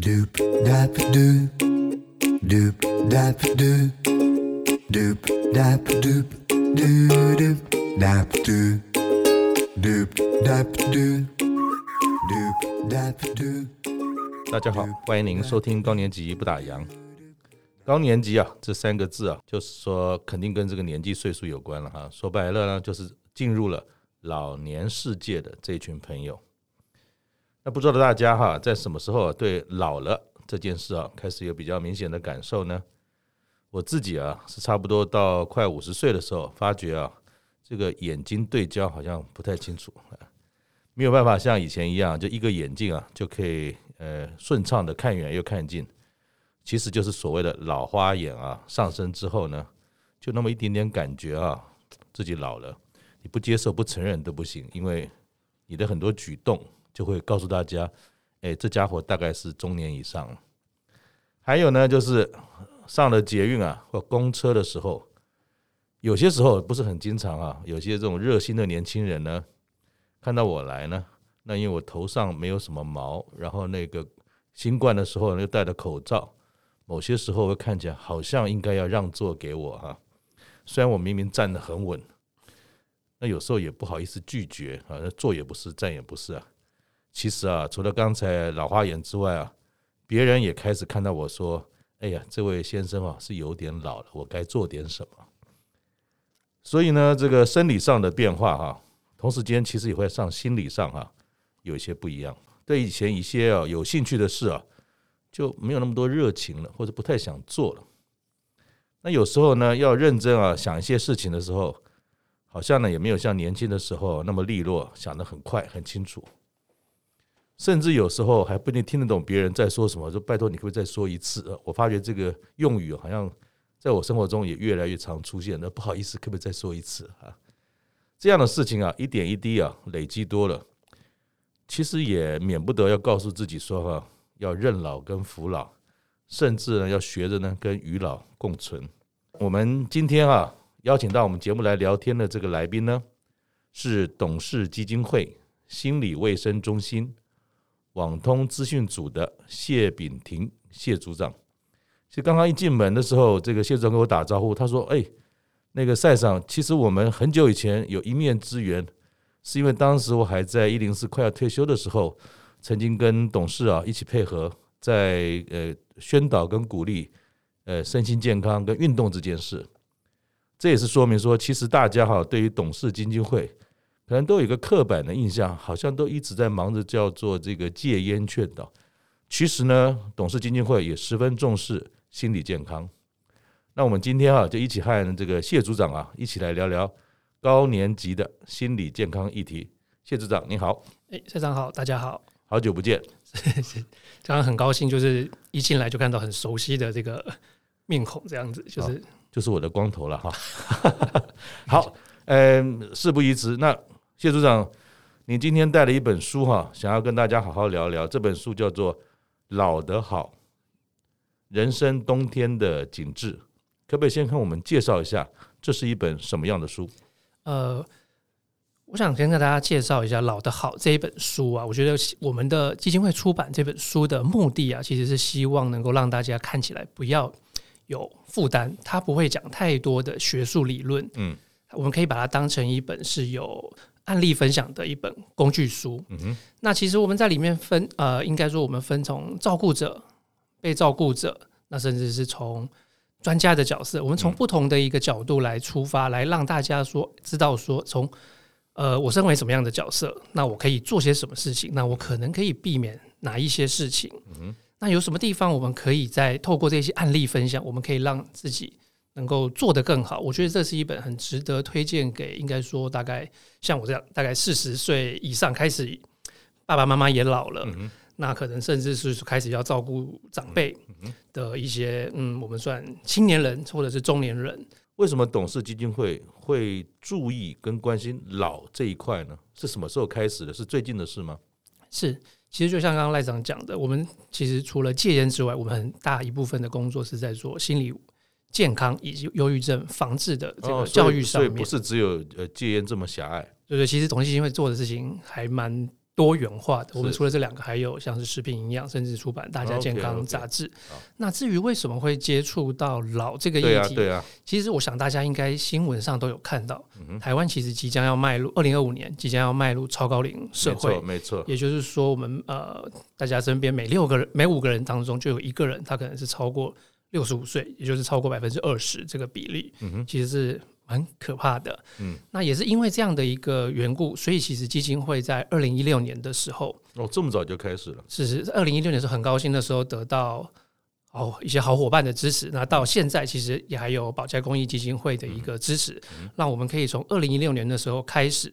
Doop dap doop, doop dap doop, doop dap doop, doo doop dap doop, doop dap doop, doop dap doop. 大家好，欢迎您收听高年级不打烊。高年级啊，这三个字啊，就是说肯定跟这个年纪岁数有关了哈。说白了呢，就是进入了老年世界的这群朋友。那不知道大家哈，在什么时候对老了这件事啊，开始有比较明显的感受呢？我自己啊，是差不多到快五十岁的时候，发觉啊，这个眼睛对焦好像不太清楚，没有办法像以前一样，就一个眼镜啊就可以呃顺畅的看远又看近。其实就是所谓的老花眼啊，上升之后呢，就那么一点点感觉啊，自己老了，你不接受不承认都不行，因为你的很多举动。就会告诉大家，哎，这家伙大概是中年以上。还有呢，就是上了捷运啊或公车的时候，有些时候不是很经常啊，有些这种热心的年轻人呢，看到我来呢，那因为我头上没有什么毛，然后那个新冠的时候又戴着口罩，某些时候会看起来好像应该要让座给我哈，虽然我明明站得很稳，那有时候也不好意思拒绝啊，那坐也不是，站也不是啊。其实啊，除了刚才老花眼之外啊，别人也开始看到我说：“哎呀，这位先生啊是有点老了，我该做点什么。”所以呢，这个生理上的变化哈，同时间其实也会上心理上哈有一些不一样。对以前一些啊有兴趣的事啊，就没有那么多热情了，或者不太想做了。那有时候呢，要认真啊想一些事情的时候，好像呢也没有像年轻的时候那么利落，想得很快很清楚。甚至有时候还不一定听得懂别人在说什么，就拜托你可不可以再说一次？我发觉这个用语好像在我生活中也越来越常出现。那不好意思，可不可以再说一次啊？这样的事情啊，一点一滴啊累积多了，其实也免不得要告诉自己说哈，要认老跟服老，甚至呢要学着呢跟与老共存。我们今天啊邀请到我们节目来聊天的这个来宾呢，是董氏基金会心理卫生中心。网通资讯组的谢炳廷谢组长，其实刚刚一进门的时候，这个谢组长跟我打招呼，他说：“哎，那个赛长，其实我们很久以前有一面之缘，是因为当时我还在一零四快要退休的时候，曾经跟董事啊一起配合，在呃宣导跟鼓励呃身心健康跟运动这件事，这也是说明说，其实大家哈对于董事基金会。”可能都有一个刻板的印象，好像都一直在忙着叫做这个戒烟劝导。其实呢，董事基金会也十分重视心理健康。那我们今天啊，就一起和这个谢组长啊，一起来聊聊高年级的心理健康议题。谢组长，你好。哎，社长好，大家好，好久不见。刚刚很高兴，就是一进来就看到很熟悉的这个面孔，这样子就是就是我的光头了哈。好，嗯，事不宜迟，那。谢组长，你今天带了一本书哈，想要跟大家好好聊聊。这本书叫做《老得好：人生冬天的景致》，可不可以先跟我们介绍一下，这是一本什么样的书？呃，我想先跟大家介绍一下《老的好》这一本书啊。我觉得我们的基金会出版这本书的目的啊，其实是希望能够让大家看起来不要有负担，它不会讲太多的学术理论。嗯，我们可以把它当成一本是有。案例分享的一本工具书。嗯哼，那其实我们在里面分，呃，应该说我们分从照顾者、被照顾者，那甚至是从专家的角色，我们从不同的一个角度来出发，来让大家说知道说，从呃，我身为什么样的角色，那我可以做些什么事情，那我可能可以避免哪一些事情。嗯哼，那有什么地方我们可以再透过这些案例分享，我们可以让自己。能够做得更好，我觉得这是一本很值得推荐给，应该说大概像我这样，大概四十岁以上开始，爸爸妈妈也老了，嗯、那可能甚至是开始要照顾长辈的一些，嗯，我们算青年人或者是中年人。为什么董事基金会会注意跟关心老这一块呢？是什么时候开始的？是最近的事吗？是，其实就像刚刚赖长讲的，我们其实除了戒烟之外，我们很大一部分的工作是在做心理。健康以及忧郁症防治的这个教育上面，哦、所以，所以不是只有呃戒烟这么狭隘。对对，其实董氏基金会做的事情还蛮多元化的。我们除了这两个，还有像是食品营养，甚至出版《大家健康》杂志。那至于为什么会接触到老这个议题，对啊，其实我想大家应该新闻上都有看到，台湾其实即将要迈入二零二五年，即将要迈入超高龄社会，没错。也就是说，我们呃，大家身边每六个人、每五个人当中就有一个人，他可能是超过六十五岁，也就是超过百分之二十这个比例，其实是。蛮可怕的，嗯，那也是因为这样的一个缘故，所以其实基金会在二零一六年的时候，哦，这么早就开始了，是是，二零一六年是很高兴的时候得到哦一些好伙伴的支持，那到现在其实也还有保家公益基金会的一个支持，让我们可以从二零一六年的时候开始，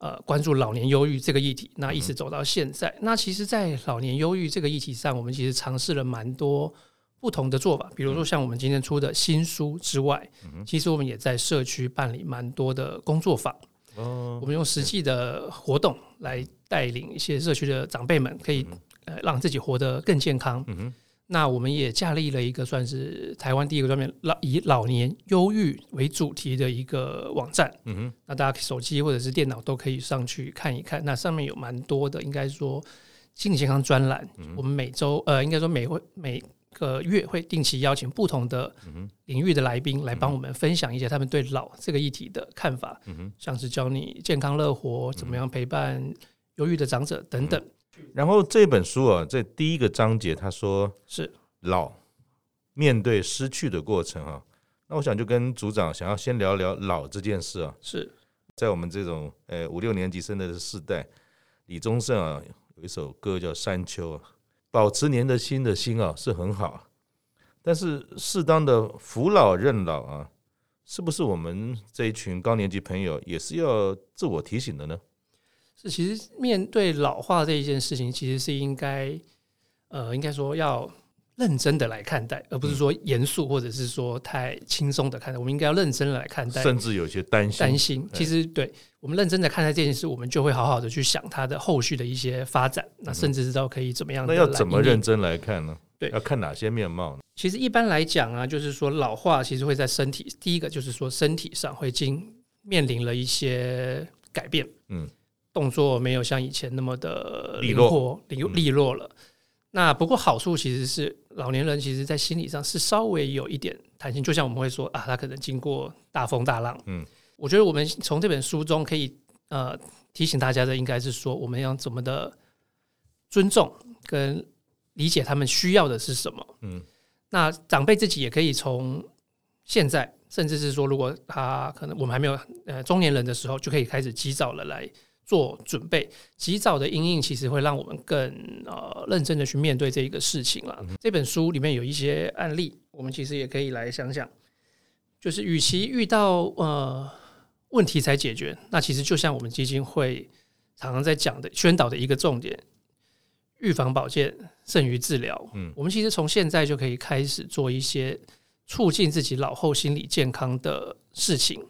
呃，关注老年忧郁这个议题，那一直走到现在。嗯、那其实，在老年忧郁这个议题上，我们其实尝试了蛮多。不同的做法，比如说像我们今天出的新书之外，嗯、其实我们也在社区办理蛮多的工作坊。哦，我们用实际的活动来带领一些社区的长辈们，可以呃让自己活得更健康。那我们也架立了一个算是台湾第一个专门老以老年忧郁为主题的一个网站。嗯哼，那大家手机或者是电脑都可以上去看一看。那上面有蛮多的，应该说心理健康专栏。嗯、我们每周呃，应该说每回每。个月会定期邀请不同的领域的来宾来帮我们分享一些他们对老这个议题的看法，像是教你健康乐活，怎么样陪伴忧郁的长者等等。然后这本书啊，在第一个章节他说是老面对失去的过程啊，那我想就跟组长想要先聊聊老这件事啊，是在我们这种呃五六年级生的世代，李宗盛啊有一首歌叫《山丘》啊。保持年的轻的心啊是很好，但是适当的扶老任老啊，是不是我们这一群高年级朋友也是要自我提醒的呢？是，其实面对老化这一件事情，其实是应该，呃，应该说要认真的来看待，而不是说严肃或者是说太轻松的看待。我们应该要认真的来看待，甚至有些担心。担心，其实对。我们认真的看待这件事，我们就会好好的去想它的后续的一些发展，那甚至知道可以怎么样。那要怎么认真来看呢？对，要看哪些面貌呢？其实一般来讲啊，就是说老化其实会在身体，第一个就是说身体上会经面临了一些改变，嗯，动作没有像以前那么的灵活、利，利落了。那不过好处其实是老年人其实在心理上是稍微有一点弹性，就像我们会说啊，他可能经过大风大浪，嗯。我觉得我们从这本书中可以呃提醒大家的，应该是说我们要怎么的尊重跟理解他们需要的是什么。嗯，那长辈自己也可以从现在，甚至是说，如果他可能我们还没有呃中年人的时候，就可以开始及早的来做准备。及早的应应，其实会让我们更呃认真的去面对这一个事情了。嗯、这本书里面有一些案例，我们其实也可以来想想，就是与其遇到呃。问题才解决，那其实就像我们基金会常常在讲的宣导的一个重点：预防保健胜于治疗。嗯，我们其实从现在就可以开始做一些促进自己老后心理健康的事情，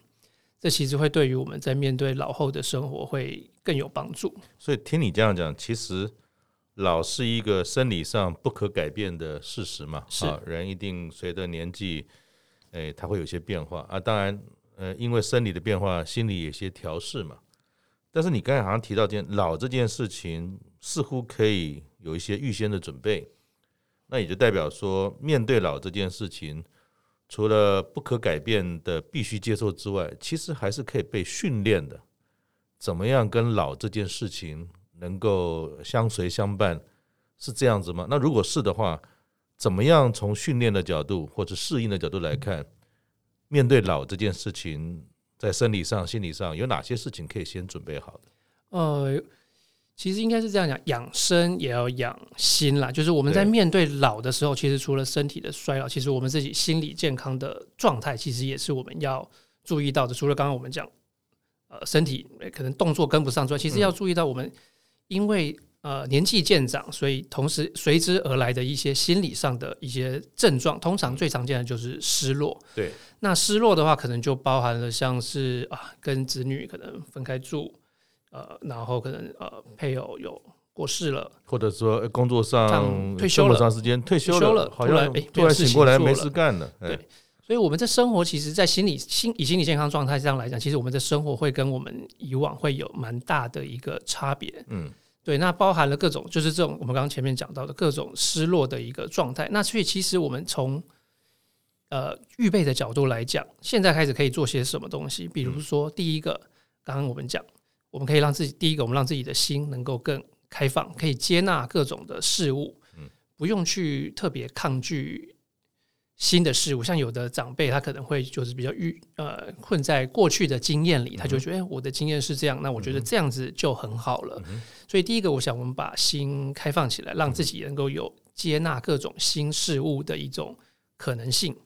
这其实会对于我们在面对老后的生活会更有帮助。所以听你这样讲，其实老是一个生理上不可改变的事实嘛。是，人一定随着年纪，哎，他会有些变化啊。当然。呃，因为生理的变化，心理有些调试嘛。但是你刚才好像提到，这件老这件事情，似乎可以有一些预先的准备。那也就代表说，面对老这件事情，除了不可改变的必须接受之外，其实还是可以被训练的。怎么样跟老这件事情能够相随相伴，是这样子吗？那如果是的话，怎么样从训练的角度或者适应的角度来看？面对老这件事情，在生理上、心理上有哪些事情可以先准备好的？呃，其实应该是这样讲，养生也要养心啦。就是我们在面对老的时候，其实除了身体的衰老，其实我们自己心理健康的状态，其实也是我们要注意到的。除了刚刚我们讲，呃，身体可能动作跟不上之外，其实要注意到我们因为。呃，年纪渐长，所以同时随之而来的一些心理上的一些症状，通常最常见的就是失落。对，那失落的话，可能就包含了像是啊，跟子女可能分开住，呃，然后可能呃，配偶有过世了，或者说工作上退休了，长时间退休了，休了好像突然醒过来没事干了。对，所以我们在生活，其实，在心理心以心理健康状态上来讲，其实我们的生活会跟我们以往会有蛮大的一个差别。嗯。对，那包含了各种，就是这种我们刚刚前面讲到的各种失落的一个状态。那所以其实我们从呃预备的角度来讲，现在开始可以做些什么东西？比如说，第一个，刚刚我们讲，我们可以让自己第一个，我们让自己的心能够更开放，可以接纳各种的事物，不用去特别抗拒。新的事物，像有的长辈，他可能会就是比较遇呃困在过去的经验里，他就觉得，哎，我的经验是这样，那我觉得这样子就很好了。所以第一个，我想我们把心开放起来，让自己能够有接纳各种新事物的一种可能性。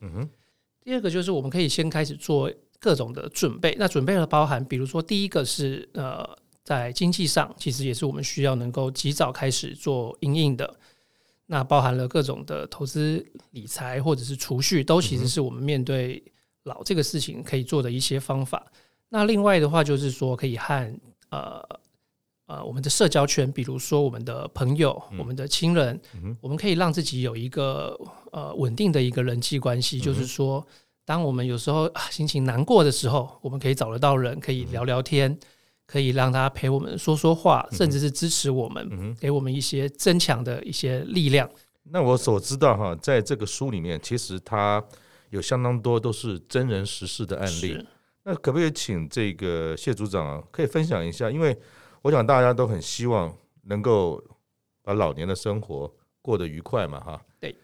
第二个就是我们可以先开始做各种的准备，那准备了包含，比如说第一个是呃在经济上，其实也是我们需要能够及早开始做应应的。那包含了各种的投资理财或者是储蓄，都其实是我们面对老这个事情可以做的一些方法。那另外的话，就是说可以和呃呃我们的社交圈，比如说我们的朋友、我们的亲人，我们可以让自己有一个呃稳定的一个人际关系。就是说，当我们有时候心情难过的时候，我们可以找得到人，可以聊聊天。可以让他陪我们说说话，甚至是支持我们，嗯，给我们一些增强的一些力量。那我所知道哈，在这个书里面，其实它有相当多都是真人实事的案例。那可不可以请这个谢组长啊，可以分享一下？因为我想大家都很希望能够把老年的生活过得愉快嘛，哈。对。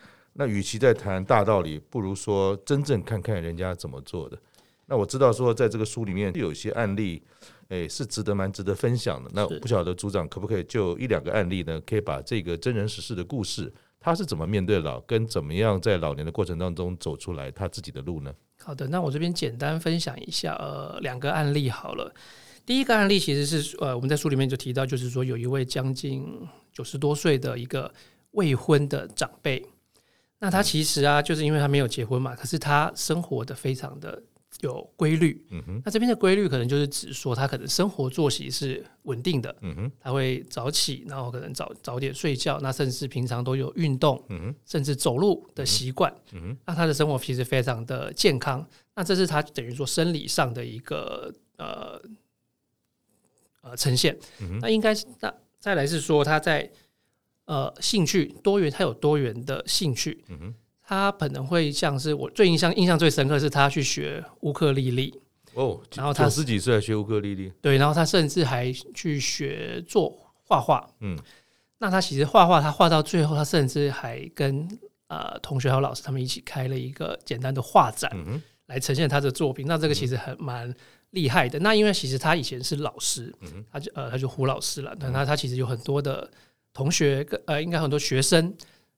那与其在谈大道理，不如说真正看看人家怎么做的。那我知道说，在这个书里面有一些案例。诶，是值得蛮值得分享的。那不晓得组长可不可以就一两个案例呢？可以把这个真人实事的故事，他是怎么面对老，跟怎么样在老年的过程当中走出来他自己的路呢？好的，那我这边简单分享一下，呃，两个案例好了。第一个案例其实是呃，我们在书里面就提到，就是说有一位将近九十多岁的一个未婚的长辈，那他其实啊，就是因为他没有结婚嘛，可是他生活的非常的。有规律，嗯哼，那这边的规律可能就是指说他可能生活作息是稳定的，嗯哼，他会早起，然后可能早早点睡觉，那甚至平常都有运动，嗯哼，甚至走路的习惯，嗯哼，那他的生活其实非常的健康，那这是他等于说生理上的一个呃呃呈现，嗯哼，那应该是那再来是说他在呃兴趣多元，他有多元的兴趣，嗯哼。他可能会像是我最印象印象最深刻是他去学乌克丽丽。哦，然后他十几岁还学乌克丽丽，对，然后他甚至还去学做画画，嗯，那他其实画画，他画到最后，他甚至还跟呃同学还有老师他们一起开了一个简单的画展，嗯，来呈现他的作品。那这个其实很蛮厉害的。那因为其实他以前是老师，嗯哼，他就呃他就胡老师了，那他其实有很多的同学跟呃应该很多学生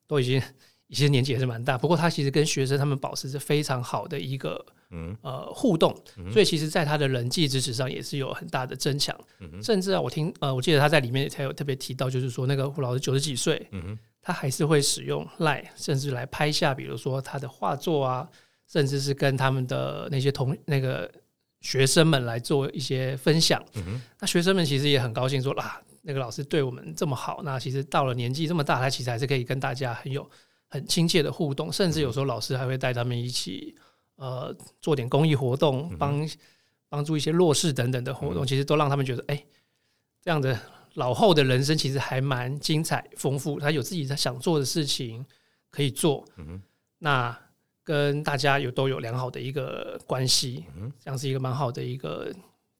都已经。其实年纪也是蛮大，不过他其实跟学生他们保持着非常好的一个嗯呃互动，所以其实在他的人际支持上也是有很大的增强。甚至啊，我听呃，我记得他在里面才有特别提到，就是说那个胡老师九十几岁，他还是会使用 Line，甚至来拍下，比如说他的画作啊，甚至是跟他们的那些同那个学生们来做一些分享。嗯那学生们其实也很高兴，说啦，那个老师对我们这么好，那其实到了年纪这么大，他其实还是可以跟大家很有。很亲切的互动，甚至有时候老师还会带他们一起，呃，做点公益活动，帮帮助一些弱势等等的活动，其实都让他们觉得，哎，这样的老后的人生其实还蛮精彩丰富。他有自己他想做的事情可以做，那跟大家有都有良好的一个关系，这样是一个蛮好的一个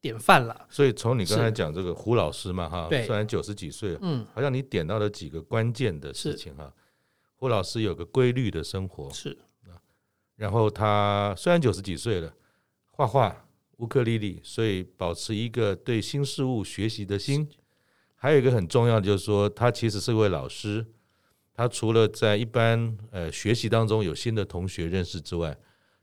典范了。所以从你刚才讲这个胡老师嘛，哈，虽然九十几岁，嗯，好像你点到了几个关键的事情哈。胡老师有个规律的生活，是啊，然后他虽然九十几岁了，画画、乌克丽丽，所以保持一个对新事物学习的心。还有一个很重要的就是说，他其实是位老师。他除了在一般呃学习当中有新的同学认识之外，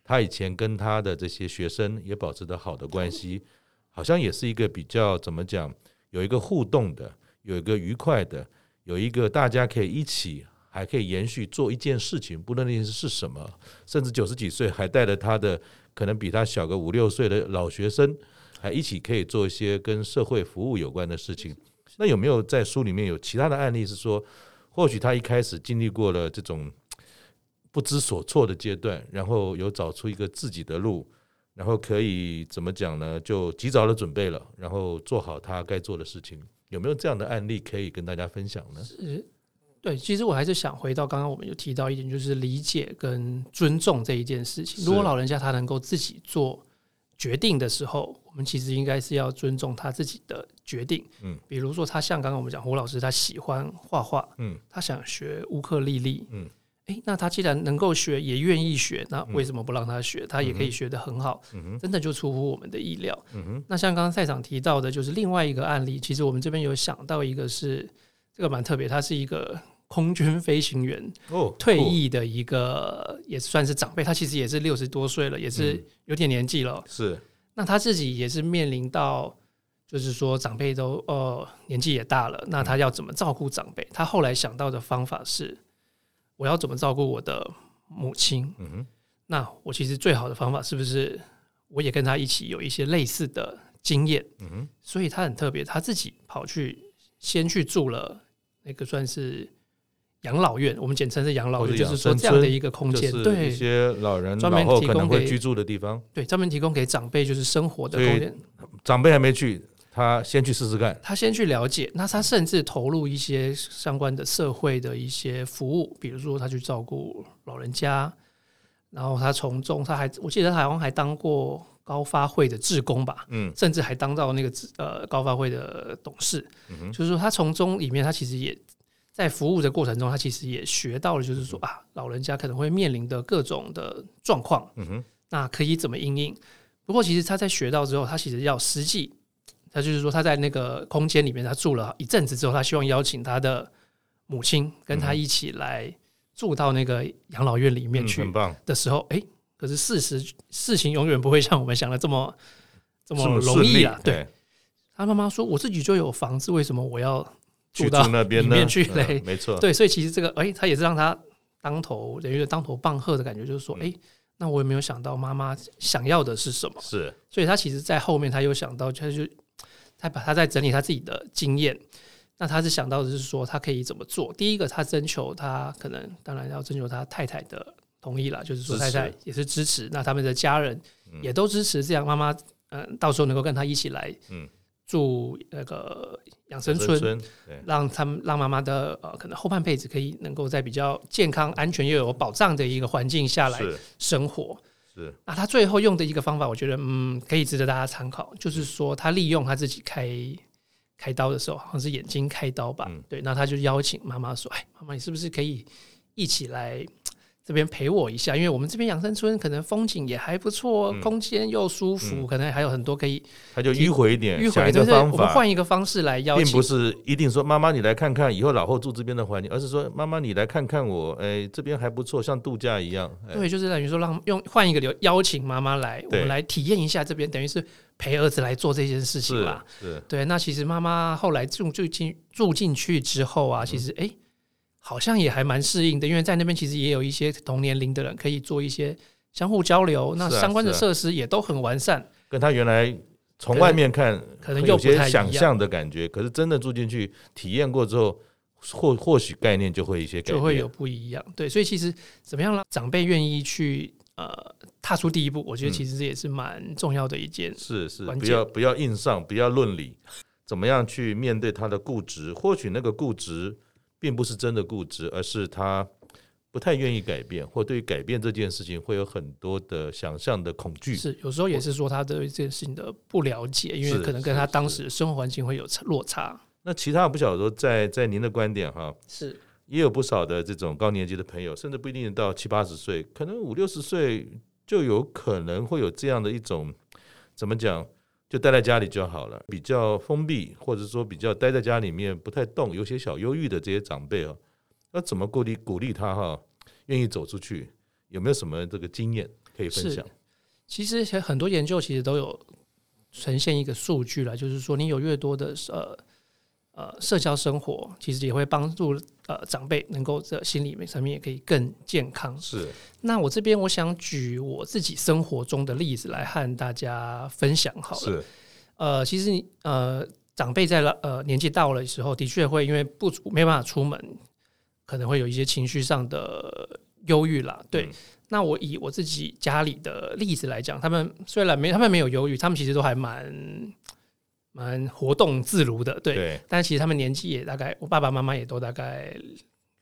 他以前跟他的这些学生也保持着好的关系，好像也是一个比较怎么讲，有一个互动的，有一个愉快的，有一个大家可以一起。还可以延续做一件事情，不论那件事是什么，甚至九十几岁还带着他的可能比他小个五六岁的老学生，还一起可以做一些跟社会服务有关的事情。那有没有在书里面有其他的案例是说，或许他一开始经历过了这种不知所措的阶段，然后有找出一个自己的路，然后可以怎么讲呢？就及早的准备了，然后做好他该做的事情。有没有这样的案例可以跟大家分享呢？是，对，其实我还是想回到刚刚我们有提到一点，就是理解跟尊重这一件事情。如果老人家他能够自己做决定的时候，我们其实应该是要尊重他自己的决定。嗯，比如说他像刚刚我们讲胡老师，他喜欢画画，嗯，他想学乌克丽丽，嗯。诶，那他既然能够学，也愿意学，那为什么不让他学？嗯、他也可以学得很好，嗯、真的就出乎我们的意料。嗯、那像刚刚赛场提到的，就是另外一个案例，其实我们这边有想到一个是这个蛮特别，他是一个空军飞行员，哦，退役的一个也算是长辈，他其实也是六十多岁了，也是有点年纪了。嗯、是，那他自己也是面临到，就是说长辈都呃年纪也大了，那他要怎么照顾长辈？他后来想到的方法是。我要怎么照顾我的母亲？嗯哼，那我其实最好的方法是不是我也跟他一起有一些类似的经验？嗯哼，所以他很特别，他自己跑去先去住了那个算是养老院，我们简称是养老院，就是说这样的一个空间，对一些老人专门提供给居住的地方，对，专门提供给长辈就是生活的空间。长辈还没去。他先去试试看，他先去了解，那他甚至投入一些相关的社会的一些服务，比如说他去照顾老人家，然后他从中他还我记得他好像还当过高发会的志工吧，嗯，甚至还当到那个呃高发会的董事，嗯哼，就是说他从中里面他其实也在服务的过程中，他其实也学到了，就是说啊，老人家可能会面临的各种的状况，嗯哼，那可以怎么因应？不过其实他在学到之后，他其实要实际。他就是说，他在那个空间里面，他住了一阵子之后，他希望邀请他的母亲跟他一起来住到那个养老院里面去。很棒的时候，哎，可是事实事情永远不会像我们想的这么这么容易啊。对，他妈妈说：“我自己就有房子，为什么我要住到那边里面去嘞？”没错，对，所以其实这个，哎，他也是让他当头等于当头棒喝的感觉，就是说，哎，那我有没有想到妈妈想要的是什么？是，所以他其实，在后面他又想到，他就。他把他在整理他自己的经验，那他是想到的是说他可以怎么做。第一个，他征求他可能当然要征求他太太的同意了，就是说太太也是支持，那他们的家人也都支持，这样妈妈嗯到时候能够跟他一起来住那个养生村，让他们让妈妈的呃可能后半辈子可以能够在比较健康、安全又有保障的一个环境下来生活。是啊，他最后用的一个方法，我觉得嗯，可以值得大家参考，就是说他利用他自己开开刀的时候，好像是眼睛开刀吧，嗯、对，那他就邀请妈妈说：“哎，妈妈，你是不是可以一起来？”这边陪我一下，因为我们这边养生村可能风景也还不错，嗯、空间又舒服，嗯、可能还有很多可以。他就迂回一点，迂回一个方法，我们换一个方式来邀请，并不是一定说妈妈你来看看以后老后住这边的环境，而是说妈妈你来看看我，哎，这边还不错，像度假一样。对，就是等于说让用换一个流邀请妈妈来，我们来体验一下这边，等于是陪儿子来做这件事情嘛。是，对。那其实妈妈后来住住进住进去之后啊，其实哎。嗯好像也还蛮适应的，因为在那边其实也有一些同年龄的人可以做一些相互交流，那相关的设施也都很完善。跟他原来从外面看可能有些想象的感觉，可是真的住进去体验过之后，或或许概念就会一些就会有不一样。对，所以其实怎么样让长辈愿意去呃踏出第一步，我觉得其实这也是蛮重要的一件事。是是，不要不要硬上，不要论理，怎么样去面对他的固执？或许那个固执。并不是真的固执，而是他不太愿意改变，或对于改变这件事情会有很多的想象的恐惧。是，有时候也是说他对这件事情的不了解，因为可能跟他当时的生活环境会有落差。那其他不晓得说，在在您的观点哈，是也有不少的这种高年级的朋友，甚至不一定到七八十岁，可能五六十岁就有可能会有这样的一种怎么讲？就待在家里就好了，比较封闭，或者说比较待在家里面不太动，有些小忧郁的这些长辈哦，那怎么鼓励鼓励他哈，愿意走出去？有没有什么这个经验可以分享？其实很多研究其实都有呈现一个数据了，就是说你有越多的呃。呃，社交生活其实也会帮助呃长辈能够在心理层面也可以更健康。是。那我这边我想举我自己生活中的例子来和大家分享好了。是。呃，其实呃长辈在了呃年纪到了的时候，的确会因为不没办法出门，可能会有一些情绪上的忧郁啦。对。嗯、那我以我自己家里的例子来讲，他们虽然没他们没有忧郁，他们其实都还蛮。蛮活动自如的，对。对但其实他们年纪也大概，我爸爸妈妈也都大概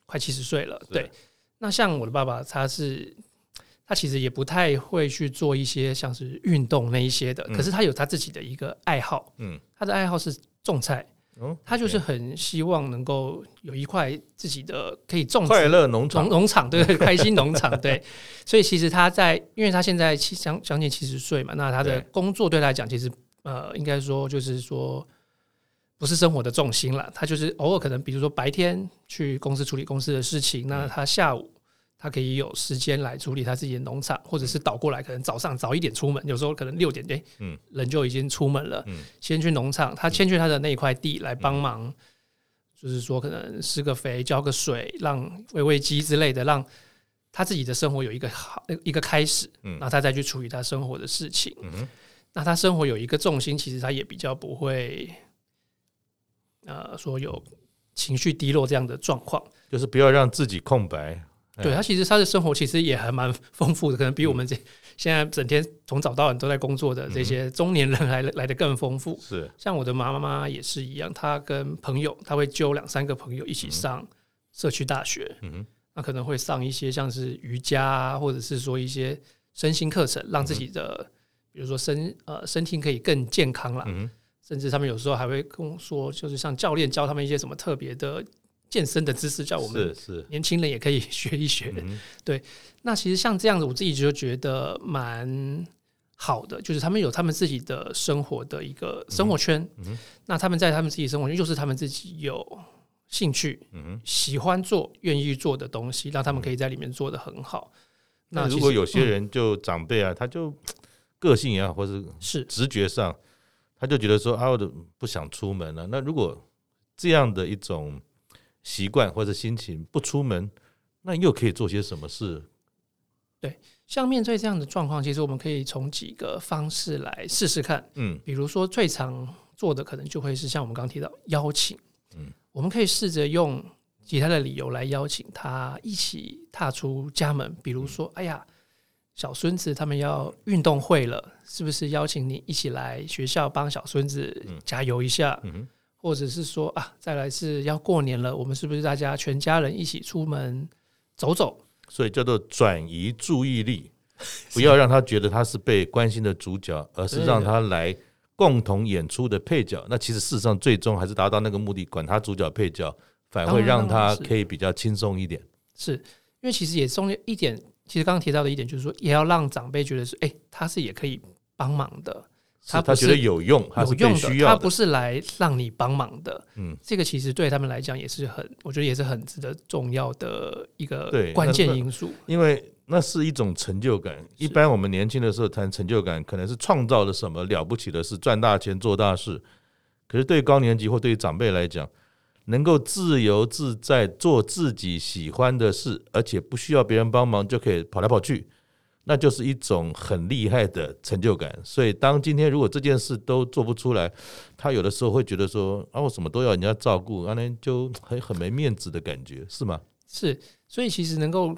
快七十岁了，对。那像我的爸爸，他是他其实也不太会去做一些像是运动那一些的，嗯、可是他有他自己的一个爱好，嗯，他的爱好是种菜。他就是很希望能够有一块自己的可以种快乐农场，农场对，开心农场对。所以其实他在，因为他现在七将将近七十岁嘛，那他的工作对他来讲，其实呃，应该说就是说不是生活的重心了。他就是偶尔可能，比如说白天去公司处理公司的事情，那他下午。他可以有时间来处理他自己的农场，或者是倒过来，可能早上早一点出门，有时候可能六点哎，嗯，人就已经出门了，嗯，先去农场，他先去他的那一块地来帮忙，就是说可能施个肥、浇个水，让喂喂鸡之类的，让他自己的生活有一个好一个开始，嗯，然后他再去处理他生活的事情，嗯，那他生活有一个重心，其实他也比较不会，呃，说有情绪低落这样的状况，就是不要让自己空白。对，他其实他的生活其实也还蛮丰富的，可能比我们这现在整天从早到晚都在工作的这些中年人来来的更丰富。是，像我的妈妈也是一样，她跟朋友，她会揪两三个朋友一起上社区大学。嗯，那可能会上一些像是瑜伽啊，或者是说一些身心课程，让自己的比如说身呃身体可以更健康啦。嗯，甚至他们有时候还会跟我说，就是像教练教他们一些什么特别的。健身的知识，叫我们年轻人也可以学一学。对，那其实像这样子，我自己就觉得蛮好的，就是他们有他们自己的生活的一个生活圈。那他们在他们自己生活圈，就是他们自己有兴趣、喜欢做、愿意做的东西，让他们可以在里面做得很好。那如果有些人就长辈啊，他就个性也好，或是是直觉上，他就觉得说啊，我都不想出门了。那如果这样的一种习惯或者心情不出门，那又可以做些什么事？对，像面对这样的状况，其实我们可以从几个方式来试试看。嗯，比如说最常做的，可能就会是像我们刚刚提到邀请。嗯，我们可以试着用其他的理由来邀请他一起踏出家门。比如说，哎呀，小孙子他们要运动会了，是不是邀请你一起来学校帮小孙子加油一下？嗯。嗯或者是说啊，再来是要过年了，我们是不是大家全家人一起出门走走？所以叫做转移注意力，不要让他觉得他是被关心的主角，而是让他来共同演出的配角。那其实事实上最终还是达到那个目的，管他主角配角，反而会让他可以比较轻松一点。是因为其实也中间一点，其实刚刚提到的一点就是说，也要让长辈觉得是哎，他是也可以帮忙的。他他觉得有用，有用的，他不是来让你帮忙的。嗯，这个其实对他们来讲也是很，我觉得也是很值得重要的一个关键因素。因为那是一种成就感。一般我们年轻的时候谈成就感，可能是创造了什么了不起的事，赚大钱做大事。可是对高年级或对于长辈来讲，能够自由自在做自己喜欢的事，而且不需要别人帮忙就可以跑来跑去。那就是一种很厉害的成就感，所以当今天如果这件事都做不出来，他有的时候会觉得说啊，我什么都要人家照顾，那、啊、就很很没面子的感觉，是吗？是，所以其实能够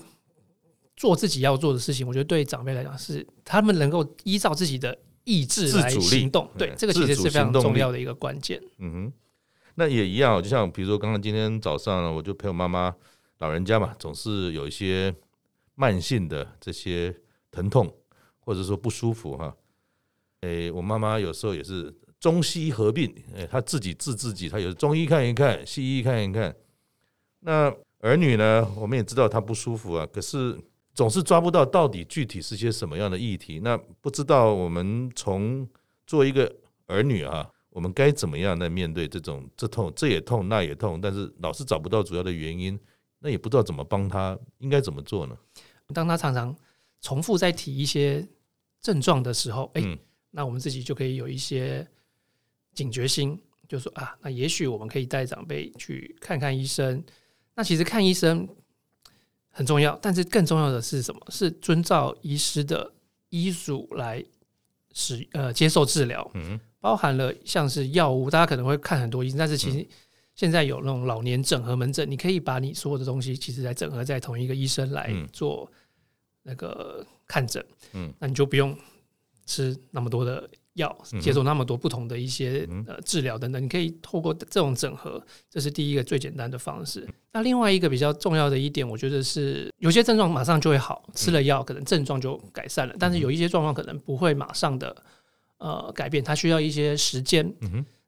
做自己要做的事情，我觉得对长辈来讲是他们能够依照自己的意志来行动，对，这个其实是非常重要的一个关键。嗯哼，那也一样，就像比如说刚刚今天早上呢，我就陪我妈妈老人家嘛，总是有一些慢性的这些。疼痛，或者说不舒服哈，诶，我妈妈有时候也是中西合并，诶，她自己治自己，她有中医看一看，西医看一看。那儿女呢，我们也知道她不舒服啊，可是总是抓不到到底具体是些什么样的议题。那不知道我们从做一个儿女啊，我们该怎么样来面对这种这痛这也痛那也痛，但是老是找不到主要的原因，那也不知道怎么帮他，应该怎么做呢？当他常常。重复在提一些症状的时候，哎、欸，那我们自己就可以有一些警觉心，就说啊，那也许我们可以带长辈去看看医生。那其实看医生很重要，但是更重要的是什么？是遵照医师的医嘱来使呃接受治疗。嗯，包含了像是药物，大家可能会看很多医生，但是其实现在有那种老年整合门诊，你可以把你所有的东西，其实来整合在同一个医生来做。那个看诊，嗯，那你就不用吃那么多的药，接受那么多不同的一些呃治疗等等，你可以透过这种整合，这是第一个最简单的方式。那另外一个比较重要的一点，我觉得是有些症状马上就会好，吃了药可能症状就改善了，但是有一些状况可能不会马上的呃改变，它需要一些时间。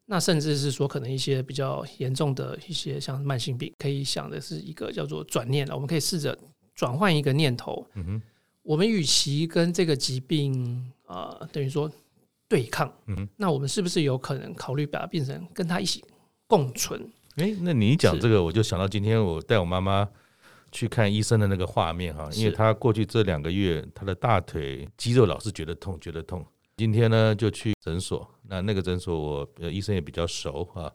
那甚至是说，可能一些比较严重的一些像慢性病，可以想的是一个叫做转念了，我们可以试着转换一个念头。嗯我们与其跟这个疾病呃等于说。对抗，嗯，那我们是不是有可能考虑把它变成跟他一起共存？哎、欸，那你讲这个，我就想到今天我带我妈妈去看医生的那个画面哈，因为她过去这两个月她的大腿肌肉老是觉得痛，觉得痛。今天呢就去诊所，那那个诊所我医生也比较熟啊，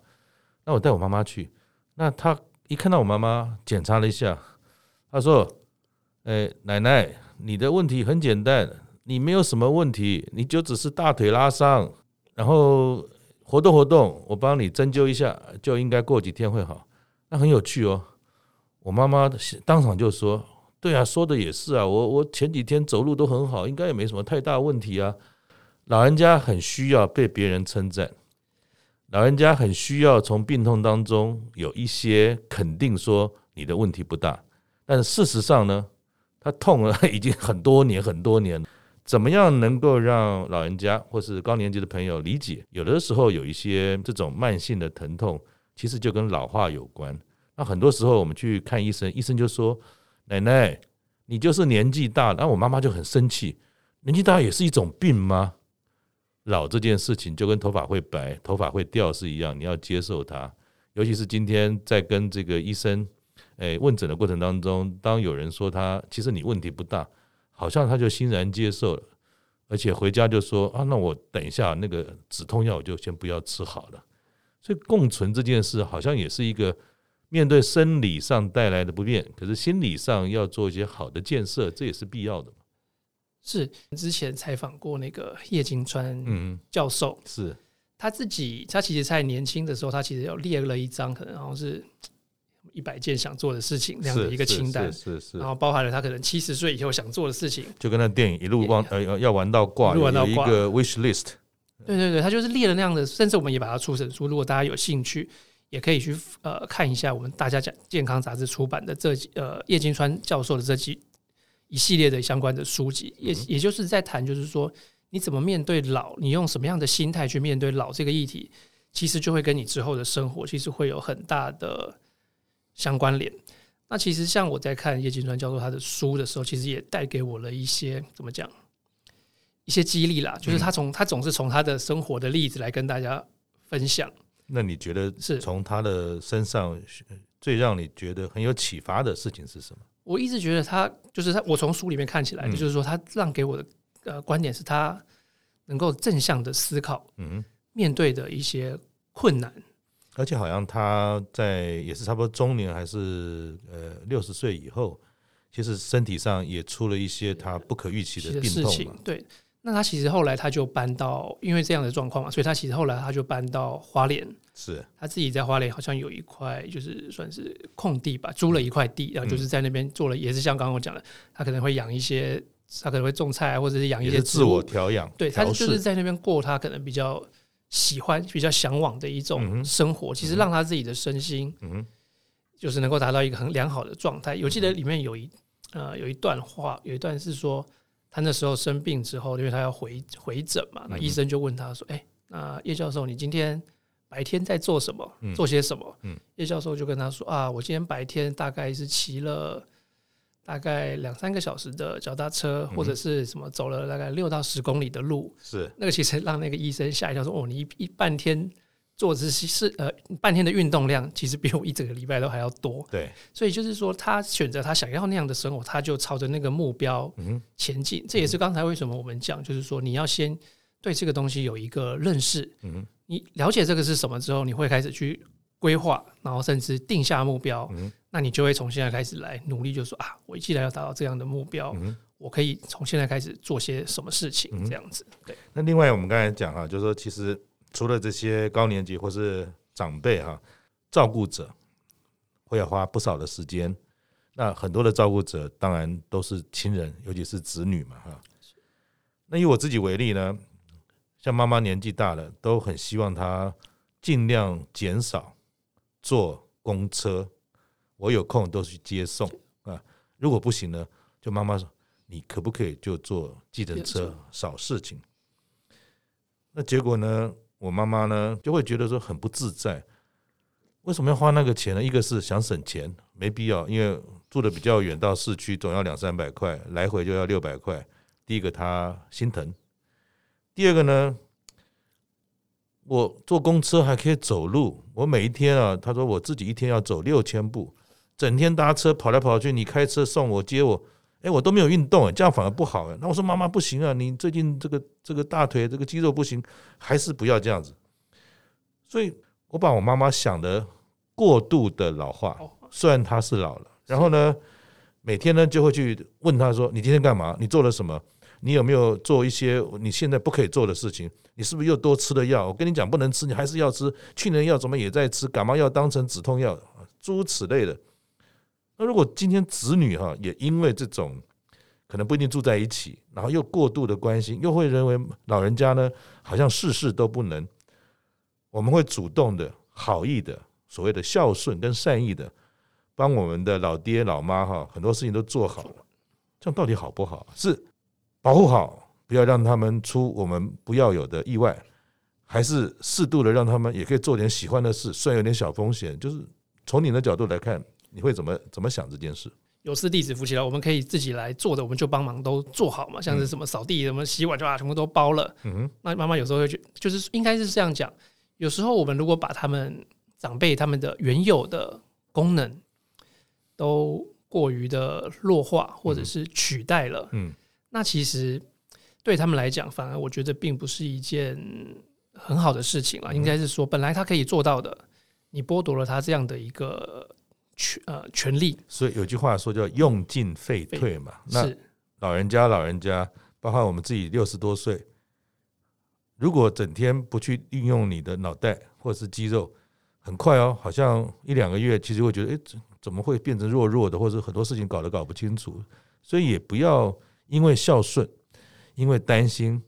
那我带我妈妈去，那她一看到我妈妈检查了一下，她说：“哎、奶奶，你的问题很简单。”你没有什么问题，你就只是大腿拉伤，然后活动活动，我帮你针灸一下，就应该过几天会好。那很有趣哦，我妈妈当场就说：“对啊，说的也是啊，我我前几天走路都很好，应该也没什么太大问题啊。”老人家很需要被别人称赞，老人家很需要从病痛当中有一些肯定，说你的问题不大。但事实上呢，他痛了已经很多年很多年。怎么样能够让老人家或是高年级的朋友理解？有的时候有一些这种慢性的疼痛，其实就跟老化有关。那很多时候我们去看医生，医生就说：“奶奶，你就是年纪大了。”然后我妈妈就很生气：“年纪大也是一种病吗？老这件事情就跟头发会白、头发会掉是一样，你要接受它。尤其是今天在跟这个医生诶问诊的过程当中，当有人说他其实你问题不大。”好像他就欣然接受了，而且回家就说啊，那我等一下那个止痛药我就先不要吃好了。所以共存这件事好像也是一个面对生理上带来的不便，可是心理上要做一些好的建设，这也是必要的。是之前采访过那个叶金川嗯教授，是他自己，他其实在年轻的时候，他其实有列了一张，可能好像是。一百件想做的事情，那样的一个清单，是是，然后包含了他可能七十岁以后想做的事情，就跟那电影一路往呃要要玩到挂，有一个 wish list。对对对，他就是列了那样的，甚至我们也把它出成书。如果大家有兴趣，也可以去呃看一下我们大家讲健康杂志出版的这几呃叶金川教授的这几一系列的相关的书籍，也也就是在谈，就是说你怎么面对老，你用什么样的心态去面对老这个议题，其实就会跟你之后的生活其实会有很大的。相关联。那其实像我在看叶金川教授他的书的时候，其实也带给我了一些怎么讲，一些激励啦。就是他从他总是从他的生活的例子来跟大家分享。那你觉得是从他的身上最让你觉得很有启发的事情是什么？我一直觉得他就是他，我从书里面看起来，就是说他让给我的呃观点是他能够正向的思考，嗯，面对的一些困难。而且好像他在也是差不多中年，还是呃六十岁以后，其实身体上也出了一些他不可预期的病痛嘛。对，那他其实后来他就搬到，因为这样的状况嘛，所以他其实后来他就搬到花莲。是，他自己在花莲好像有一块就是算是空地吧，租了一块地，然后就是在那边做了，也是像刚刚我讲的，他可能会养一些，他可能会种菜，或者是养一些自我调养。对，他就是在那边过他可能比较。喜欢比较向往的一种生活，其实让他自己的身心，就是能够达到一个很良好的状态。我记得里面有一呃有一段话，有一段是说他那时候生病之后，因为他要回回诊嘛，那医生就问他说：“哎，那叶教授，你今天白天在做什么？做些什么？”叶教授就跟他说：“啊，我今天白天大概是骑了。”大概两三个小时的脚踏车，或者是什么走了大概六到十公里的路，是那个其实让那个医生吓一跳，说：“哦，你一一半天做这些是呃半天的运动量，其实比我一整个礼拜都还要多。”对，所以就是说，他选择他想要那样的生活，他就朝着那个目标前进。这也是刚才为什么我们讲，就是说你要先对这个东西有一个认识，嗯你了解这个是什么之后，你会开始去规划，然后甚至定下目标。嗯那你就会从现在开始来努力，就说啊，我既然要达到这样的目标，嗯、我可以从现在开始做些什么事情，这样子。对。那另外，我们刚才讲啊，就是说，其实除了这些高年级或是长辈哈，照顾者会要花不少的时间。那很多的照顾者当然都是亲人，尤其是子女嘛哈。那以我自己为例呢，像妈妈年纪大了，都很希望她尽量减少坐公车。我有空都去接送啊，如果不行呢，就妈妈说，你可不可以就坐计程车，少事情。那结果呢，我妈妈呢就会觉得说很不自在。为什么要花那个钱呢？一个是想省钱，没必要，因为住的比较远，到市区总要两三百块，来回就要六百块。第一个她心疼，第二个呢，我坐公车还可以走路。我每一天啊，她说我自己一天要走六千步。整天搭车跑来跑去，你开车送我接我，哎，我都没有运动，这样反而不好。那我说妈妈不行啊，你最近这个这个大腿这个肌肉不行，还是不要这样子。所以我把我妈妈想的过度的老化，虽然她是老了，然后呢，每天呢就会去问她说：“你今天干嘛？你做了什么？你有没有做一些你现在不可以做的事情？你是不是又多吃了药？我跟你讲不能吃，你还是要吃。去年药怎么也在吃？感冒药当成止痛药，诸如此类的。”那如果今天子女哈也因为这种可能不一定住在一起，然后又过度的关心，又会认为老人家呢好像事事都不能，我们会主动的好意的所谓的孝顺跟善意的帮我们的老爹老妈哈很多事情都做好，这样到底好不好？是保护好，不要让他们出我们不要有的意外，还是适度的让他们也可以做点喜欢的事，虽然有点小风险，就是从你的角度来看。你会怎么怎么想这件事？有师弟子夫妻了，我们可以自己来做的，我们就帮忙都做好嘛。像是什么扫地、什么洗碗，就把全部都包了。嗯哼。那妈妈有时候会觉，就是应该是这样讲。有时候我们如果把他们长辈他们的原有的功能都过于的弱化，或者是取代了，嗯，那其实对他们来讲，反而我觉得并不是一件很好的事情了。应该是说，本来他可以做到的，你剥夺了他这样的一个。权呃权利，所以有句话说叫用进废退嘛。那老人家老人家，包括我们自己六十多岁，如果整天不去运用你的脑袋或者是肌肉，很快哦，好像一两个月，其实会觉得，哎，怎么会变成弱弱的，或者很多事情搞得搞不清楚。所以也不要因为孝顺，因为担心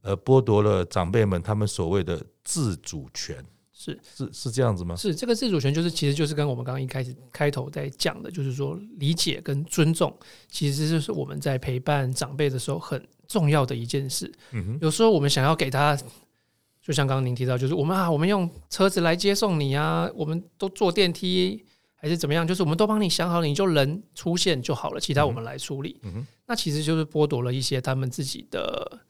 而剥夺了长辈们他们所谓的自主权。是是是这样子吗？是这个自主权，就是其实就是跟我们刚刚一开始开头在讲的，就是说理解跟尊重，其实就是我们在陪伴长辈的时候很重要的一件事。嗯哼，有时候我们想要给他，就像刚刚您提到，就是我们啊，我们用车子来接送你啊，我们都坐电梯还是怎么样，就是我们都帮你想好了，你就人出现就好了，其他我们来处理。嗯哼，那其实就是剥夺了一些他们自己的。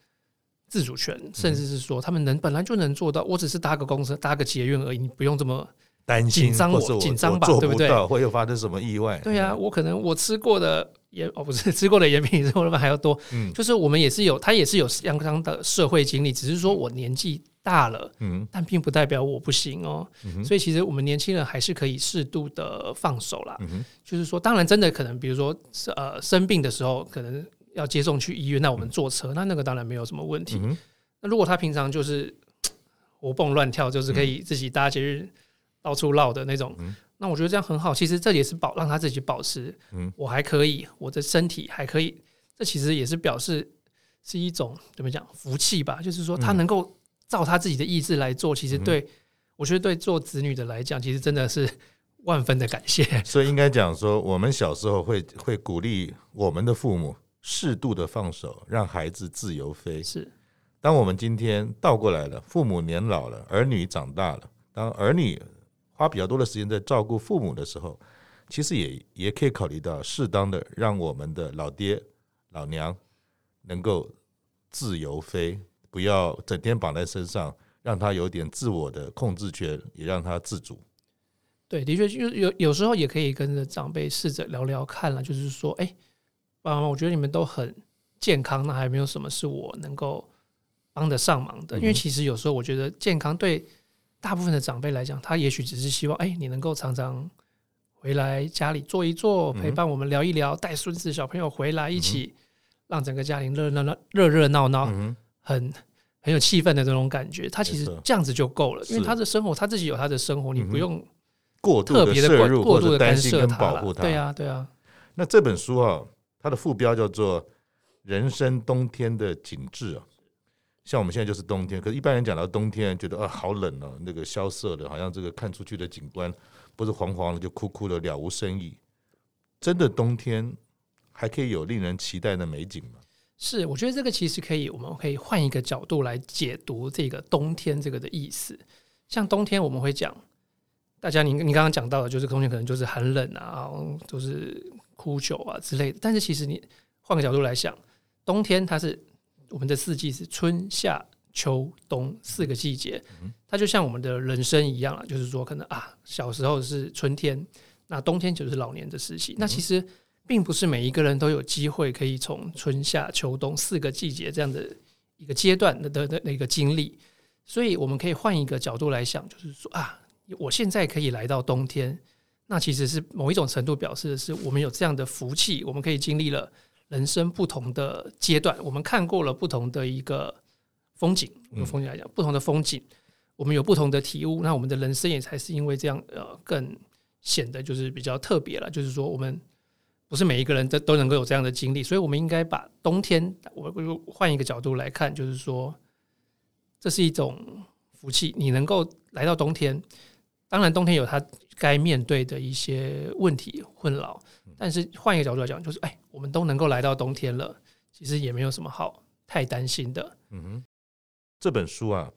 自主权，甚至是说他们能本来就能做到，我只是搭个公司、搭个捷运而已，你不用这么担心紧张，我紧张吧，对不对？会有发生什么意外？对呀、啊，我可能我吃过的盐哦，不是吃过的盐比吃过的饭还要多。嗯，就是我们也是有，他也是有相当的社会经历，只是说我年纪大了，嗯，但并不代表我不行哦。所以其实我们年轻人还是可以适度的放手啦。嗯，就是说，当然真的可能，比如说呃生病的时候，可能。要接送去医院，那我们坐车，嗯、那那个当然没有什么问题。嗯、那如果他平常就是 活蹦乱跳，就是可以自己搭节日到处绕的那种，嗯、那我觉得这样很好。其实这也是保让他自己保持，嗯、我还可以，我的身体还可以。这其实也是表示是一种怎么讲福气吧？就是说他能够照他自己的意志来做，其实对、嗯、我觉得对做子女的来讲，其实真的是万分的感谢。所以应该讲说，我们小时候会会鼓励我们的父母。适度的放手，让孩子自由飞。是，当我们今天倒过来了，父母年老了，儿女长大了，当儿女花比较多的时间在照顾父母的时候，其实也也可以考虑到适当的让我们的老爹老娘能够自由飞，不要整天绑在身上，让他有点自我的控制权，也让他自主。对，的确，有有有时候也可以跟着长辈试着聊聊看了，就是说，哎。爸妈，我觉得你们都很健康，那还有没有什么是我能够帮得上忙的？因为其实有时候我觉得健康对大部分的长辈来讲，他也许只是希望，哎，你能够常常回来家里坐一坐，陪伴我们聊一聊，带孙子小朋友回来一起，让整个家庭热热闹热热闹闹，很很有气氛的这种感觉。他其实这样子就够了，因为他的生活他自己有他的生活，你不用过度的摄入或者担心跟保护他。对啊，对啊。那这本书啊。它的副标叫做“人生冬天的景致”啊，像我们现在就是冬天，可是一般人讲到冬天，觉得啊好冷哦，那个萧瑟的，好像这个看出去的景观不是黄黄的，就枯枯的，了无生意。真的冬天还可以有令人期待的美景吗？是，我觉得这个其实可以，我们可以换一个角度来解读这个冬天这个的意思。像冬天我们会讲，大家你你刚刚讲到的，就是冬天可能就是很冷啊，就是枯朽啊之类的。但是其实你换个角度来想，冬天它是。我们的四季是春夏秋冬四个季节，它就像我们的人生一样啊，就是说可能啊，小时候是春天，那冬天就是老年的时期。那其实并不是每一个人都有机会可以从春夏秋冬四个季节这样的一个阶段的的的一个经历，所以我们可以换一个角度来想，就是说啊，我现在可以来到冬天，那其实是某一种程度表示的是我们有这样的福气，我们可以经历了。人生不同的阶段，我们看过了不同的一个风景。用风景来讲，不同的风景，我们有不同的体悟。那我们的人生也才是因为这样，呃，更显得就是比较特别了。就是说，我们不是每一个人都都能够有这样的经历，所以我们应该把冬天，我我换一个角度来看，就是说，这是一种福气。你能够来到冬天，当然冬天有它该面对的一些问题困扰。但是换一个角度来讲，就是哎，我们都能够来到冬天了，其实也没有什么好太担心的。嗯哼，这本书啊，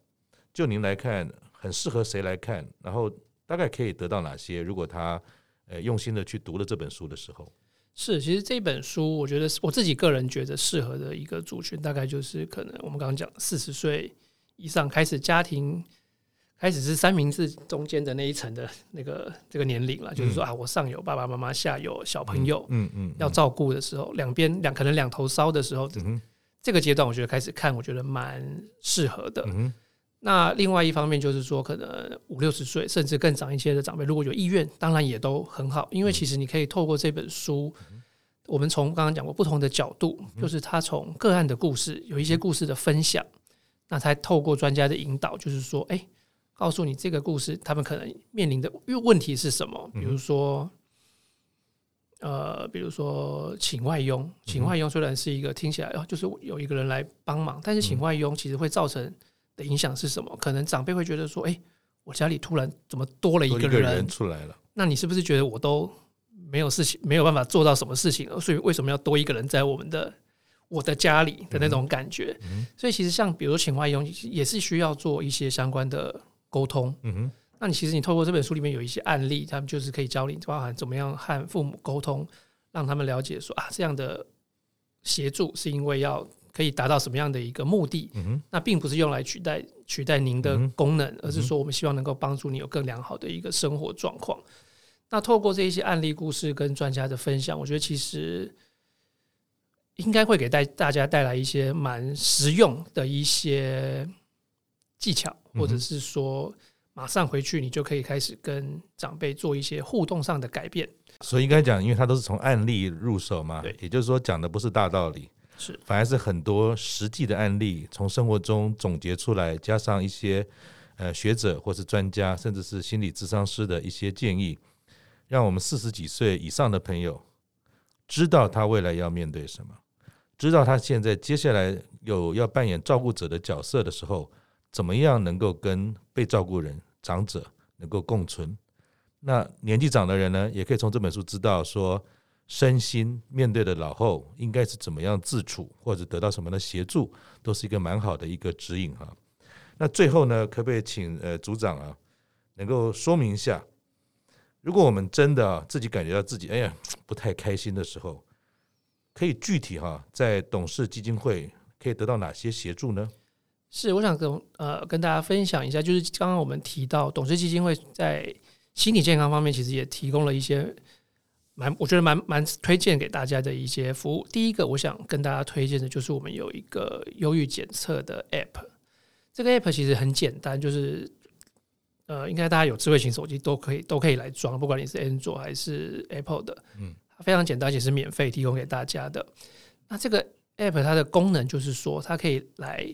就您来看，很适合谁来看？然后大概可以得到哪些？如果他呃用心的去读了这本书的时候，是，其实这本书，我觉得我自己个人觉得适合的一个族群，大概就是可能我们刚刚讲四十岁以上开始家庭。开始是三明治中间的那一层的 那个这个年龄了，就是说啊，我上有爸爸妈妈，下有小朋友，嗯嗯，要照顾的时候，两边两可能两头烧的时候，这个阶段我觉得开始看，我觉得蛮适合的。那另外一方面就是说，可能五六十岁甚至更长一些的长辈，如果有意愿，当然也都很好，因为其实你可以透过这本书，我们从刚刚讲过不同的角度，就是他从个案的故事，有一些故事的分享，那才透过专家的引导，就是说，哎。告诉你这个故事，他们可能面临的问题是什么？比如说，呃，比如说请外佣，请外佣虽然是一个听起来哦，就是有一个人来帮忙，但是请外佣其实会造成的影响是什么？可能长辈会觉得说，哎，我家里突然怎么多了一个人出来了？那你是不是觉得我都没有事情，没有办法做到什么事情了？所以为什么要多一个人在我们的我的家里的那种感觉？所以其实像比如说请外佣，也是需要做一些相关的。沟通，嗯哼，那你其实你透过这本书里面有一些案例，他们就是可以教你包含怎么样和父母沟通，让他们了解说啊，这样的协助是因为要可以达到什么样的一个目的，嗯哼，那并不是用来取代取代您的功能，而是说我们希望能够帮助你有更良好的一个生活状况。那透过这一些案例故事跟专家的分享，我觉得其实应该会给带大家带来一些蛮实用的一些技巧。或者是说，马上回去你就可以开始跟长辈做一些互动上的改变。所以应该讲，因为他都是从案例入手嘛，对，也就是说讲的不是大道理，是反而是很多实际的案例，从生活中总结出来，加上一些呃学者或是专家，甚至是心理咨商师的一些建议，让我们四十几岁以上的朋友知道他未来要面对什么，知道他现在接下来有要扮演照顾者的角色的时候。怎么样能够跟被照顾人、长者能够共存？那年纪长的人呢，也可以从这本书知道说，身心面对的老后应该是怎么样自处，或者得到什么的协助，都是一个蛮好的一个指引哈。那最后呢，可不可以请呃组长啊，能够说明一下，如果我们真的自己感觉到自己哎呀不太开心的时候，可以具体哈在董氏基金会可以得到哪些协助呢？是，我想跟呃跟大家分享一下，就是刚刚我们提到董事基金会在心理健康方面，其实也提供了一些蛮我觉得蛮蛮推荐给大家的一些服务。第一个，我想跟大家推荐的就是我们有一个忧郁检测的 App。这个 App 其实很简单，就是呃，应该大家有智慧型手机都可以都可以来装，不管你是 Android 还是 Apple 的，嗯，它非常简单，而且是免费提供给大家的。那这个 App 它的功能就是说，它可以来。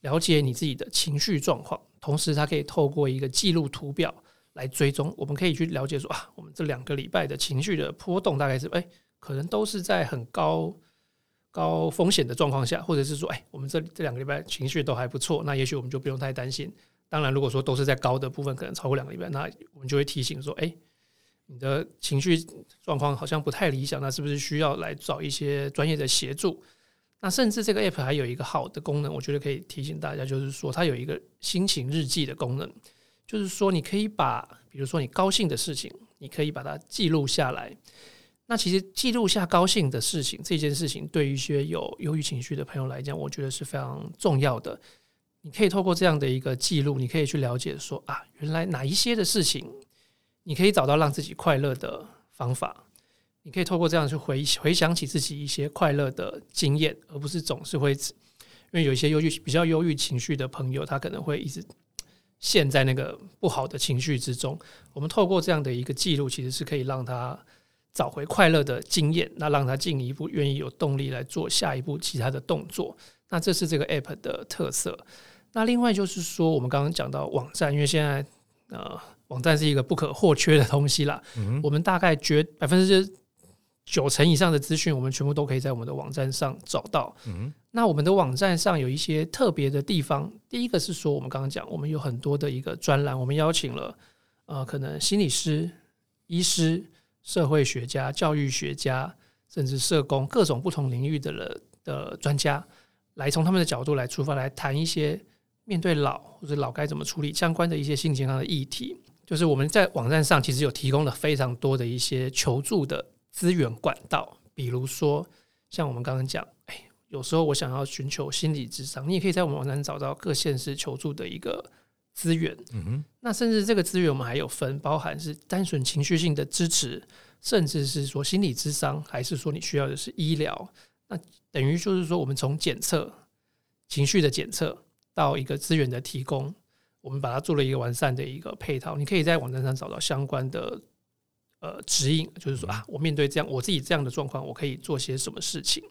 了解你自己的情绪状况，同时它可以透过一个记录图表来追踪。我们可以去了解说啊，我们这两个礼拜的情绪的波动大概是哎，可能都是在很高高风险的状况下，或者是说，哎，我们这这两个礼拜情绪都还不错，那也许我们就不用太担心。当然，如果说都是在高的部分，可能超过两个礼拜，那我们就会提醒说，哎，你的情绪状况好像不太理想，那是不是需要来找一些专业的协助？那甚至这个 app 还有一个好的功能，我觉得可以提醒大家，就是说它有一个心情日记的功能，就是说你可以把，比如说你高兴的事情，你可以把它记录下来。那其实记录下高兴的事情，这件事情对于一些有忧郁情绪的朋友来讲，我觉得是非常重要的。你可以透过这样的一个记录，你可以去了解说啊，原来哪一些的事情，你可以找到让自己快乐的方法。你可以透过这样去回回想起自己一些快乐的经验，而不是总是会，因为有一些忧郁比较忧郁情绪的朋友，他可能会一直陷在那个不好的情绪之中。我们透过这样的一个记录，其实是可以让他。找回快乐的经验，那让他进一步愿意有动力来做下一步其他的动作。那这是这个 app 的特色。那另外就是说，我们刚刚讲到网站，因为现在呃，网站是一个不可或缺的东西啦。嗯、我们大概绝百分之九成以上的资讯，我们全部都可以在我们的网站上找到。嗯、那我们的网站上有一些特别的地方。第一个是说，我们刚刚讲，我们有很多的一个专栏，我们邀请了呃，可能心理师、医师。社会学家、教育学家，甚至社工，各种不同领域的人的专家，来从他们的角度来出发，来谈一些面对老或者老该怎么处理相关的一些性健康的议题。就是我们在网站上其实有提供了非常多的一些求助的资源管道，比如说像我们刚刚讲，哎，有时候我想要寻求心理智商，你也可以在我们网站找到各县市求助的一个。资源，嗯哼，那甚至这个资源我们还有分，包含是单纯情绪性的支持，甚至是说心理智商，还是说你需要的是医疗。那等于就是说，我们从检测情绪的检测到一个资源的提供，我们把它做了一个完善的一个配套。你可以在网站上找到相关的呃指引，就是说啊，我面对这样我自己这样的状况，我可以做些什么事情。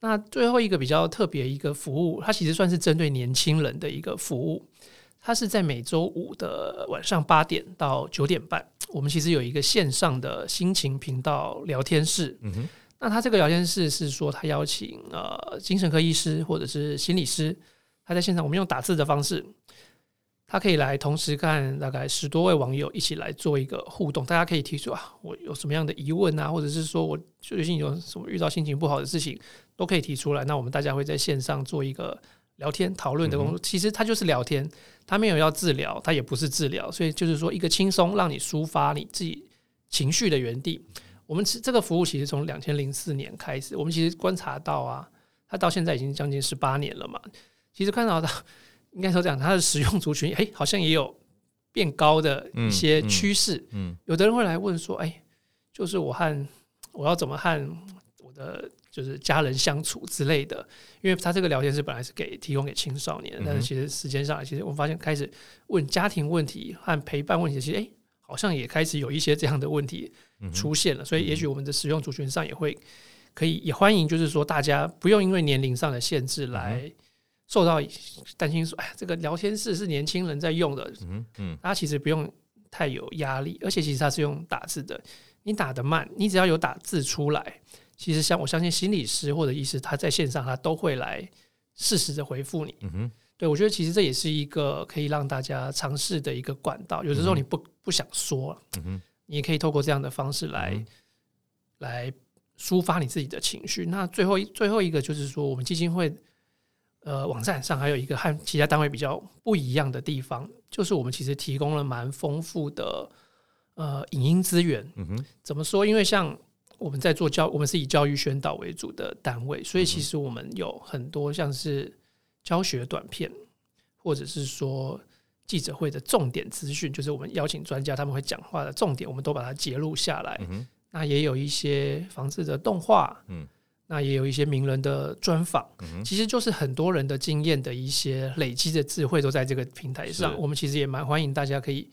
那最后一个比较特别一个服务，它其实算是针对年轻人的一个服务。它是在每周五的晚上八点到九点半，我们其实有一个线上的心情频道聊天室。嗯哼，那他这个聊天室是说，他邀请呃精神科医师或者是心理师，他在现场，我们用打字的方式，他可以来同时看大概十多位网友一起来做一个互动，大家可以提出啊，我有什么样的疑问啊，或者是说我最近有什么遇到心情不好的事情，都可以提出来。那我们大家会在线上做一个。聊天讨论的工作，其实它就是聊天，它没有要治疗，它也不是治疗，所以就是说一个轻松让你抒发你自己情绪的园地。我们这个服务其实从两千零四年开始，我们其实观察到啊，它到现在已经将近十八年了嘛。其实看到它，应该说讲它的使用族群，哎，好像也有变高的一些趋势。嗯，有的人会来问说，哎，就是我和我要怎么和我的。就是家人相处之类的，因为他这个聊天室本来是给提供给青少年，但是其实时间上，其实我们发现开始问家庭问题和陪伴问题，其实哎，好像也开始有一些这样的问题出现了。所以，也许我们的使用族群上也会可以也欢迎，就是说大家不用因为年龄上的限制来受到担心，说哎，这个聊天室是年轻人在用的，嗯嗯，大家其实不用太有压力，而且其实他是用打字的，你打得慢，你只要有打字出来。其实，像我相信心理师或者医师，他在线上他都会来适时的回复你。嗯哼，对，我觉得其实这也是一个可以让大家尝试的一个管道。有的时候你不不想说，嗯哼，你也可以透过这样的方式来、嗯、来抒发你自己的情绪。那最后最后一个就是说，我们基金会呃网站上还有一个和其他单位比较不一样的地方，就是我们其实提供了蛮丰富的呃影音资源。嗯哼，怎么说？因为像我们在做教，我们是以教育宣导为主的单位，所以其实我们有很多像是教学短片，或者是说记者会的重点资讯，就是我们邀请专家他们会讲话的重点，我们都把它截录下来。那也有一些房子的动画，那也有一些名人的专访，其实就是很多人的经验的一些累积的智慧都在这个平台上。我们其实也蛮欢迎大家可以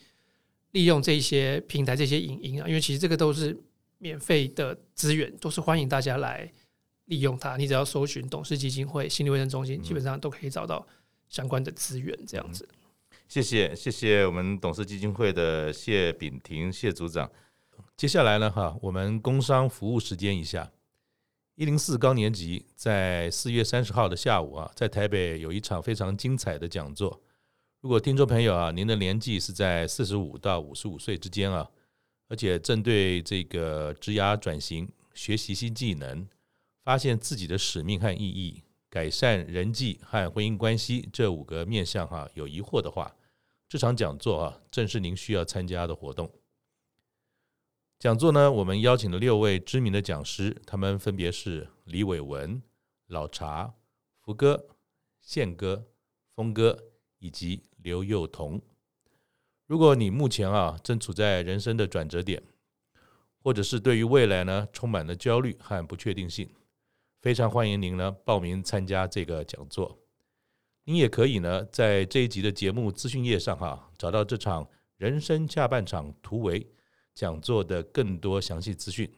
利用这些平台、这些影音啊，因为其实这个都是。免费的资源都是欢迎大家来利用它。你只要搜寻董事基金会心理卫生中心，基本上都可以找到相关的资源。这样子，谢谢谢谢我们董事基金会的谢炳廷谢组长。接下来呢，哈，我们工商服务时间一下。一零四高年级在四月三十号的下午啊，在台北有一场非常精彩的讲座。如果听众朋友啊，您的年纪是在四十五到五十五岁之间啊，而且正对这个职涯转型、学习新技能、发现自己的使命和意义、改善人际和婚姻关系这五个面向哈、啊、有疑惑的话，这场讲座啊，正是您需要参加的活动。讲座呢，我们邀请了六位知名的讲师，他们分别是李伟文、老茶、福哥、宪哥、峰哥以及刘幼彤。如果你目前啊正处在人生的转折点，或者是对于未来呢充满了焦虑和不确定性，非常欢迎您呢报名参加这个讲座。您也可以呢在这一集的节目资讯页上哈、啊、找到这场人生下半场突围。讲座的更多详细资讯，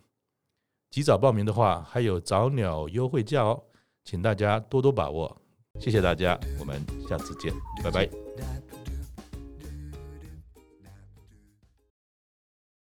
及早报名的话，还有早鸟优惠价哦，请大家多多把握。谢谢大家，我们下次见，拜拜。